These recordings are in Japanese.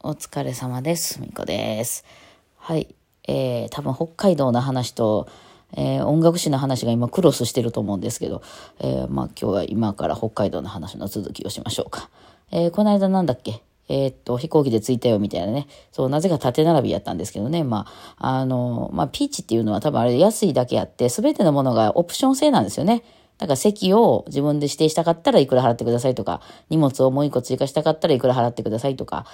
お疲れ様です。みこです。はい。えー、多分北海道の話と、えー音楽史の話が今クロスしてると思うんですけど、えーまあ今日は今から北海道の話の続きをしましょうか。えーこの間なんだっけ？えっと、飛行機で着いたよみたいなね。そう、なぜか縦並びやったんですけどね。まあ、あの、まあ、ピーチっていうのは多分あれ安いだけあって、すべてのものがオプション制なんですよね。だから席を自分で指定したかったらいくら払ってくださいとか、荷物をもう一個追加したかったらいくら払ってくださいとか、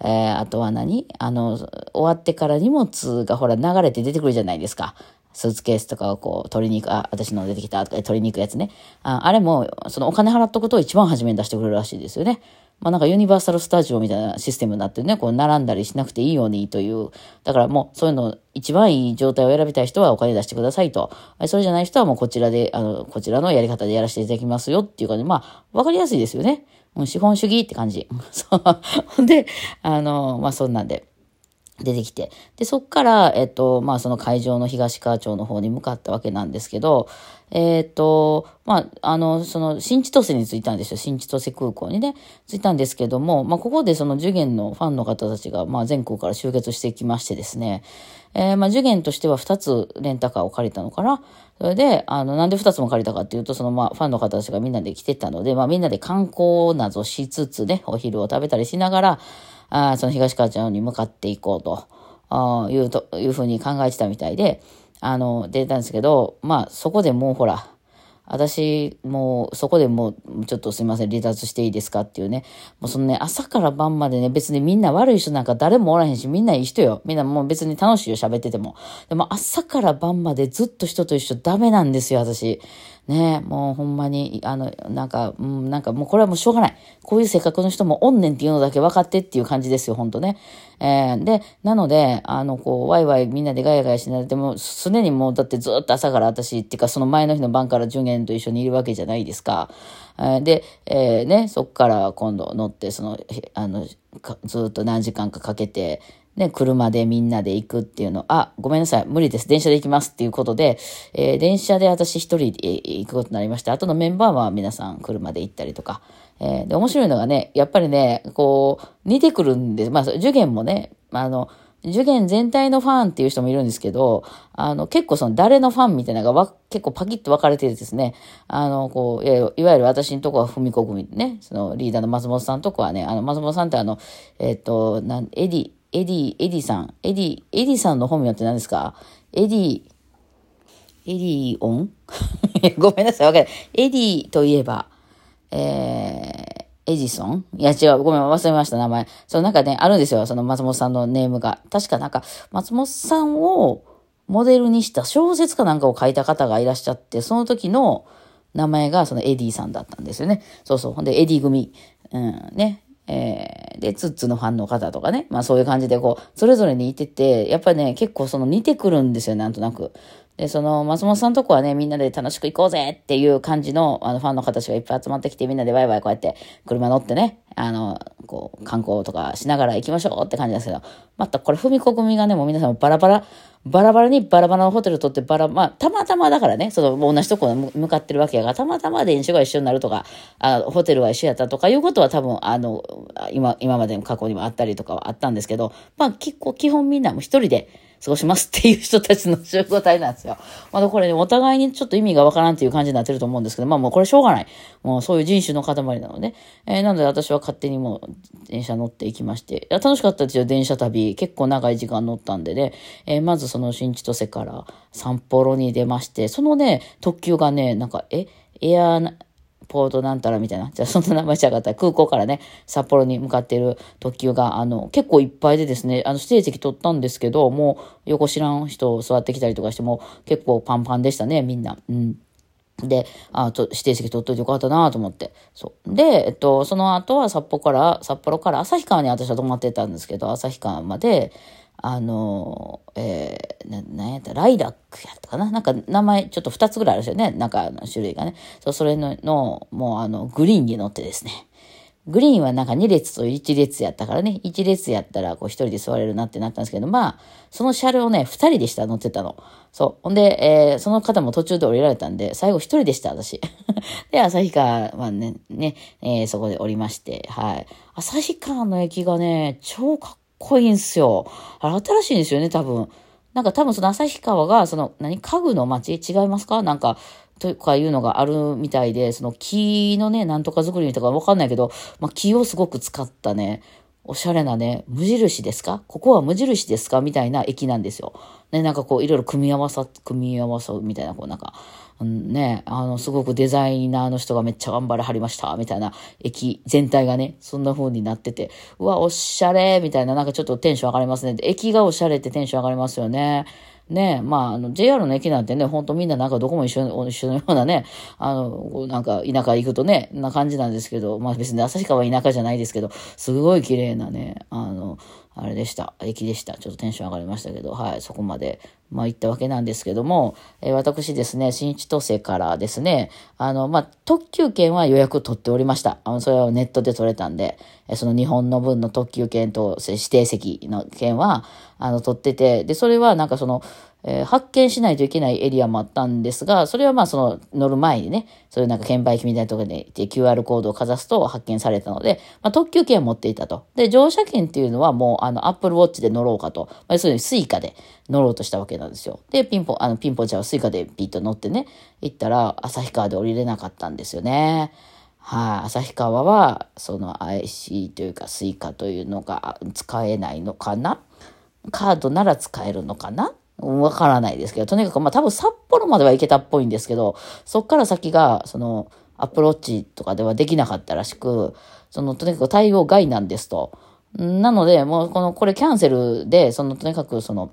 えーあとは何？あの、終わってから荷物がほら流れて出てくるじゃないですか。スーツケースとかをこう取りに行く、あ、私の出てきたとかで取りに行くやつね。ああれも、そのお金払っとくと一番初めに出してくれるらしいですよね。まあなんかユニバーサルスタジオみたいなシステムになってね、こう並んだりしなくていいようにという。だからもうそういうの一番いい状態を選びたい人はお金出してくださいと。それじゃない人はもうこちらで、あの、こちらのやり方でやらせていただきますよっていうかね、まあわかりやすいですよね。もう資本主義って感じ。そう。で、あの、まあそんなんで。出てきて。で、そっから、えっと、まあ、その会場の東川町の方に向かったわけなんですけど、えっと、まあ、あの、その、新千歳に着いたんですよ。新千歳空港にね、着いたんですけども、まあ、ここでその、受験のファンの方たちが、まあ、全国から集結してきましてですね、えーまあ、受験としては2つレンタカーを借りたのかな。それで、あの、なんで2つも借りたかっていうと、その、まあ、ファンの方たちがみんなで来てたので、まあ、みんなで観光などしつつね、お昼を食べたりしながら、あその東川町に向かっていこうと。あいうと、いうふうに考えてたみたいで、あの、出たんですけど、まあ、そこでもうほら、私、もう、そこでもう、ちょっとすいません、離脱していいですかっていうね。もうそのね、朝から晩までね、別にみんな悪い人なんか誰もおらへんし、みんないい人よ。みんなもう別に楽しいよ、喋ってても。でも朝から晩までずっと人と一緒ダメなんですよ、私。ねもうほんまに、あの、なんか、うん、なんかもうこれはもうしょうがない。こういう性格の人もおんねんっていうのだけ分かってっていう感じですよ、ほんとね。えーで、なので、あの、こう、ワイワイみんなでガヤガヤしながら、でも、常にもう、だってずっと朝から私、っていうかその前の日の晩から順元と一緒にいるわけじゃないですか。で、えーね、そっから今度乗って、その、あの、ずっと何時間かかけて、ね、車でみんなで行くっていうの、あ、ごめんなさい、無理です、電車で行きますっていうことで、えー電車で私一人で行くことになりまして、あとのメンバーは皆さん車で行ったりとか、えーで、面白いのがね、やっぱりね、こう、似てくるんで、まあ、受験もね、あの、受験全体のファンっていう人もいるんですけど、あの、結構その誰のファンみたいなのがわ結構パキッと分かれててですね、あの、こう、いわゆる私のとこは文子組ね、そのリーダーの松本さんのとこはね、あの、松本さんってあの、えっ、と、なん、エディ、エディ、エディさん、エディ、エディさんの本名って何ですか？エディ、エディオン？ごめんなさい、わかんない。エディといえば、えー、エジソン？いや違う、ごめん、忘れました、名前。そのなんかね、あるんですよ、その松本さんのネームが。確かなんか、松本さんをモデルにした小説かなんかを書いた方がいらっしゃって、その時の名前がそのエディさんだったんですよね。そうそう。ほんで、エディ組。うん、ね。えー、で、ツッツのファンの方とかね。まあそういう感じでこう、それぞれにいてて、やっぱりね、結構その似てくるんですよ、なんとなく。で、その、松本さんとこはね、みんなで楽しく行こうぜっていう感じの、あの、ファンの方たちがいっぱい集まってきて、みんなでワイワイこうやって、車乗ってね、あの、こう、観光とかしながら行きましょうって感じなんですけど、またこれ、踏み込みがね、もう皆さんバラバラ、バラバラにバラバラのホテル取ってバラ、まあ、たまたまだからね、その、同じとこに向かってるわけやが、たまたま電車が一緒になるとか、あホテルが一緒やったとかいうことは多分、あの、今、今までの過去にもあったりとかはあったんですけど、まあ、結構、基本みんなも一人で、過ごしますっていう人たちの集合体なんですよ。まだこれね、お互いにちょっと意味がわからんっていう感じになってると思うんですけど、まあもうこれしょうがない。もうそういう人種の塊なので。えーなので私は勝手にもう電車乗っていきまして。いや楽しかったですよ、電車旅。結構長い時間乗ったんでね。えーまずその新千歳から札幌に出まして、そのね、特急がね、なんか、え、エアー、ポートなんたらみたいな。じゃあそんな名前じゃなかったら空港からね、札幌に向かっている特急が、あの、結構いっぱいでですね、あの、指定席取ったんですけど、もう横知らん人を座ってきたりとかしても結構パンパンでしたね、みんな。うん。で、あと指定席取っといてよかったなと思って。そう。で、えっと、その後は札幌から、札幌から旭川に私は泊まってたんですけど、旭川まで、あの、えー、な、なんやった、ライラックやったかな？なんか名前ちょっと2つぐらいあるんですよね。なんかの種類がね。そう、それの、のもうあの、グリーンに乗ってですね。グリーンはなんか2列と1列やったからね、1列やったらこう1人で座れるなってなったんですけど、まあ、その車両ね、2人でした、乗ってたの。そう。ほんで、えーその方も途中で降りられたんで、最後1人でした、私。で、旭川はね、ね、えーそこで降りまして、はい。旭川の駅がね、超かっこいいんすよ。あれ新しいんですよね、多分。なんか多分その旭川が、その、何、家具の街？違いますか？なんか、とかいうのがあるみたいで、その木のね、なんとか作りとかわかんないけど、まあ、木をすごく使ったね、おしゃれなね、無印ですか？ここは無印ですか？みたいな駅なんですよ。ね、なんかこう、いろいろ組み合わさ、組み合わさみたいな、こうなんか、うん、ね、あの、すごくデザイナーの人がめっちゃ頑張れはりました、みたいな駅全体がね、そんな風になってて、うわ、おしゃれ、みたいな、なんかちょっとテンション上がりますね。駅がおしゃれってテンション上がりますよね。ねまあ、あの、JR の駅なんてね、ほんとみんななんかどこも一緒一緒のようなね、あの、なんか田舎行くとね、な感じなんですけど、まあ別に旭川は田舎じゃないですけど、すごい綺麗なね、あの、あれでした。駅でした。ちょっとテンション上がりましたけど、はい、そこまで、まあ行ったわけなんですけども、えー、私ですね、新千歳からですね、あの、まあ、特急券は予約取っておりました。あの、それはネットで取れたんで、えー、その日本の分の特急券と指定席の券は、あの、取ってて、で、それはなんかその、えー、発券しないといけないエリアもあったんですが、それはまあその乗る前にね、そういうなんか券売機みたいなところで QR コードをかざすと発券されたので、まあ、特急券を持っていたと。で、乗車券っていうのはもうあの Apple Watch で乗ろうかと。まあ、要するにスイカで乗ろうとしたわけなんですよ。で、ピンポン、あのピンポンちゃんはスイカでピッと乗ってね、行ったら旭川で降りれなかったんですよね。はい、あ、旭川はその IC というかスイカというのが使えないのかな？カードなら使えるのかな？わからないですけど、とにかく、まあ多分札幌までは行けたっぽいんですけど、そっから先が、その、アプローチとかではできなかったらしく、その、とにかく対応外なんですと。なので、もう、この、これキャンセルで、その、とにかく、その、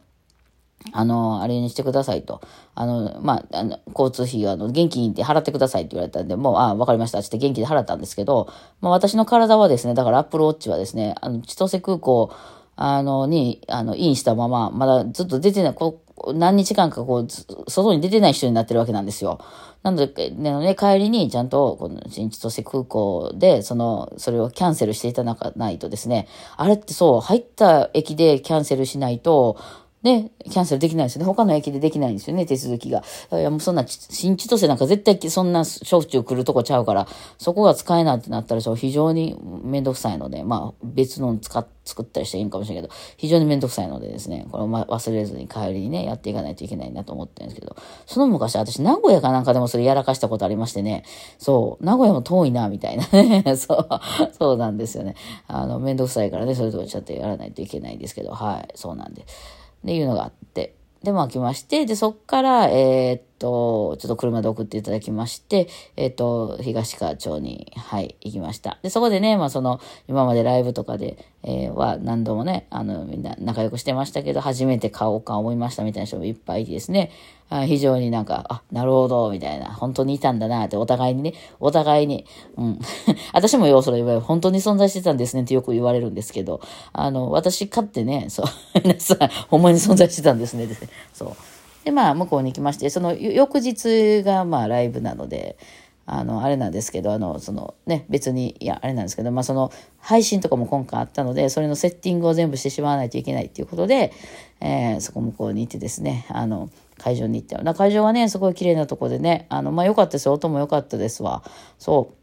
あの、あれにしてくださいと。あの、まあ、あの、交通費、あの、現金で払ってくださいって言われたんで、もう、ああ、わかりました。って現金で払ったんですけど、まあ、私の体はですね、だからアップルウォッチはですね、あの、千歳空港、あの、に、あの、インしたまま、まだずっと出てない、こう、何日間かこう、外に出てない人になってるわけなんですよ。なので、ね、帰りにちゃんと、この新千歳空港で、その、それをキャンセルしていただかないとですね、あれってそう、入った駅でキャンセルしないと、ね、キャンセルできないですよね。他の駅でできないんですよね、手続きが。いや、もうそんな、新千歳なんか絶対そんな小中来るとこちゃうから、そこが使えないってなったら、非常にめんどくさいので、まあ、別の使っ、作ったりしていいんかもしれないけど、非常にめんどくさいのでですね、これを忘れずに帰りにね、やっていかないといけないなと思ってるんですけど、その昔私、名古屋かなんかでもそれやらかしたことありましてね、そう、名古屋も遠いな、みたいなね、そう、そうなんですよね。あの、めんどくさいからね、そういうとこちゃってやらないといけないんですけど、はい、そうなんで。っていうのがあって、で、まあ来まして、で、そっから、えー、っと、ちょっと車で送っていただきまして、えー、っと、東川町に、はい、行きました。で、そこでね、まあその、今までライブとかで、えー、は何度もね、あの、みんな仲良くしてましたけど、初めて買おうか思いましたみたいな人もいっぱいいてですね、あ非常になんか、あ、なるほど、みたいな、本当にいたんだなって、お互いにね、お互いに、うん。私もよ、それ言われ本当に存在してたんですねってよく言われるんですけど、あの、私買ってね、そう、皆さん、ほんまに存在してたんですね、ですね。そう。で、まあ、向こうに行きまして、その、翌日が、まあ、ライブなので、あの、あれなんですけど、あの、そのね、別に、いや、あれなんですけど、まあその、配信とかも今回あったので、それのセッティングを全部してしまわないといけないっていうことで、えー、そこ向こうに行ってですね、あの、会場に行ったよ。会場はね、すごい綺麗なとこでね、あの、まあ良かったですよ。音も良かったですわ。そ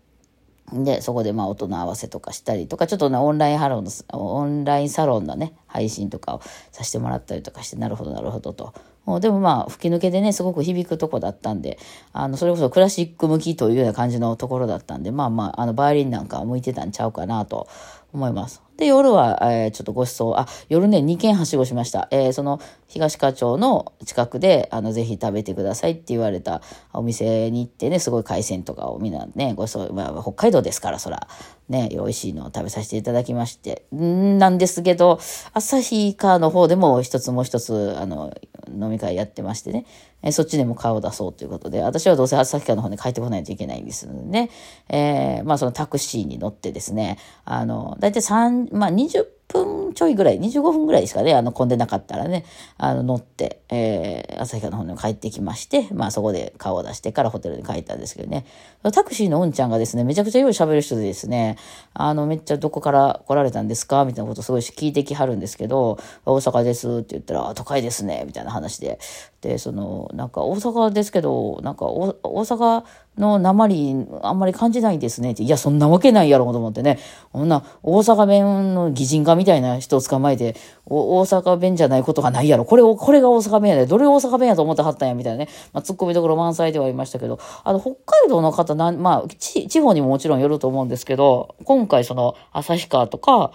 う。で、そこでまあ音の合わせとかしたりとか、ちょっとね、オンラインハロンの、オンラインサロンのね、配信とかをさせてもらったりとかして、なるほど、なるほどと。でもまあ、吹き抜けでね、すごく響くとこだったんで、あの、それこそクラシック向きというような感じのところだったんで、まあまあ、あの、バイオリンなんか向いてたんちゃうかなと思います。で、夜は、えー、ちょっとご馳走、あ、夜ね、2軒はしごしました。えー、その、東課長の近くで、あの、ぜひ食べてくださいって言われたお店に行ってね、すごい海鮮とかをみんなね、ご馳走、まあ、北海道ですから、そら、ね、美味しいのを食べさせていただきまして、んなんですけど、旭川の方でも一つもう一つ、あの、飲み会やってましてね、えそっちでも顔を出そうということで、私はどうせ旭川の方に帰ってこないといけないんですのでね、えー、まあそのタクシーに乗ってですね、あの、だいたい3、まあ20分ちょいぐらい、25分ぐらいですかね、あの、混んでなかったらね、あの、乗って、えー、旭川の方に帰ってきまして、まあそこで顔を出してからホテルに帰ったんですけどね、タクシーのうんちゃんがですね、めちゃくちゃよい喋る人でですね、あの、めっちゃどこから来られたんですか？みたいなことすごい聞いてきはるんですけど、大阪ですって言ったら、都会ですね、みたいな話で。で、その、なんか大阪ですけど、なんか大阪の鉛あんまり感じないですねって。いや、そんなわけないやろと思ってね。こんな大阪弁の擬人化みたいな人を捕まえて、大阪弁じゃないことがないやろ。これを、これが大阪弁やで。どれ大阪弁やと思ってはったんや、みたいなね。まあ、突っ込みどころ満載ではありましたけど、あの、北海道の方なん、まあ、地方にももちろんよると思うんですけど、今回その、旭川とか、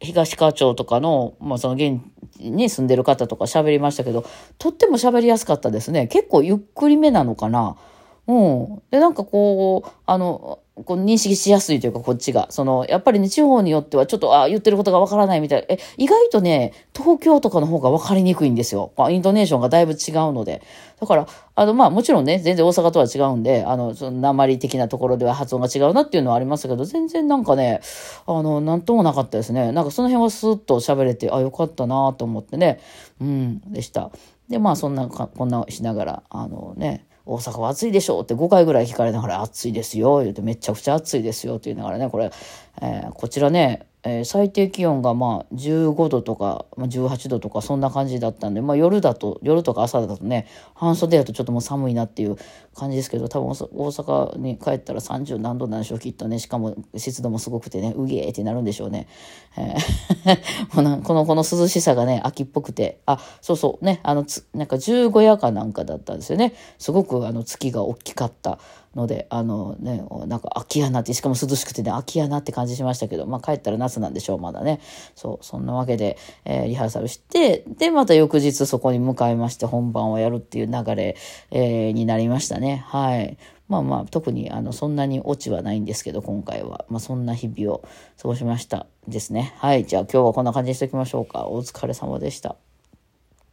東川町とかの、まあ、その現地に住んでる方とか喋りましたけど、とっても喋りやすかったですね。結構ゆっくりめなのかな。うん。で、なんかこう、あの、こう認識しやすいというか、こっちが。その、やっぱりね、地方によってはちょっと、あ言ってることがわからないみたいな。え、意外とね、東京とかの方がわかりにくいんですよ。まあ、イントネーションがだいぶ違うので。だから、あの、まあ、もちろんね、全然大阪とは違うんで、あの、その、鉛的なところでは発音が違うなっていうのはありますけど、全然なんかね、あの、なんともなかったですね。なんかその辺はスーッと喋れて、あ、よかったなと思ってね、うん、でした。で、まあ、そんなこんなしながら、あのね、大阪は暑いでしょうって5回ぐらい聞かれながら暑いですよ、言うてめちゃくちゃ暑いですよって言いながらね、これ、えー、こちらね、えー、最低気温がまあ15度とか、まあ、18度とかそんな感じだったんで、まあ、夜だと夜とか朝だとね半袖だとちょっともう寒いなっていう感じですけど多分大阪に帰ったら30何度なんでしょうきっとね。しかも湿度もすごくてねうげーってなるんでしょうね、えー、このこの涼しさがね秋っぽくて。あそうそう。ねあのなんか十五夜かなんかだったんですよね。すごくあの月が大きかった。ので、あのね、なんか秋やなって、しかも涼しくてね、秋やなって感じしましたけど、まあ帰ったら夏なんでしょう、まだね。そう、そんなわけで、えー、リハーサルして、で、また翌日そこに向かいまして本番をやるっていう流れ、えー、になりましたね。はい。まあまあ、特にあのそんなにオチはないんですけど、今回は。まあそんな日々を過ごしましたですね。はい。じゃあ今日はこんな感じにしておきましょうか。お疲れ様でした。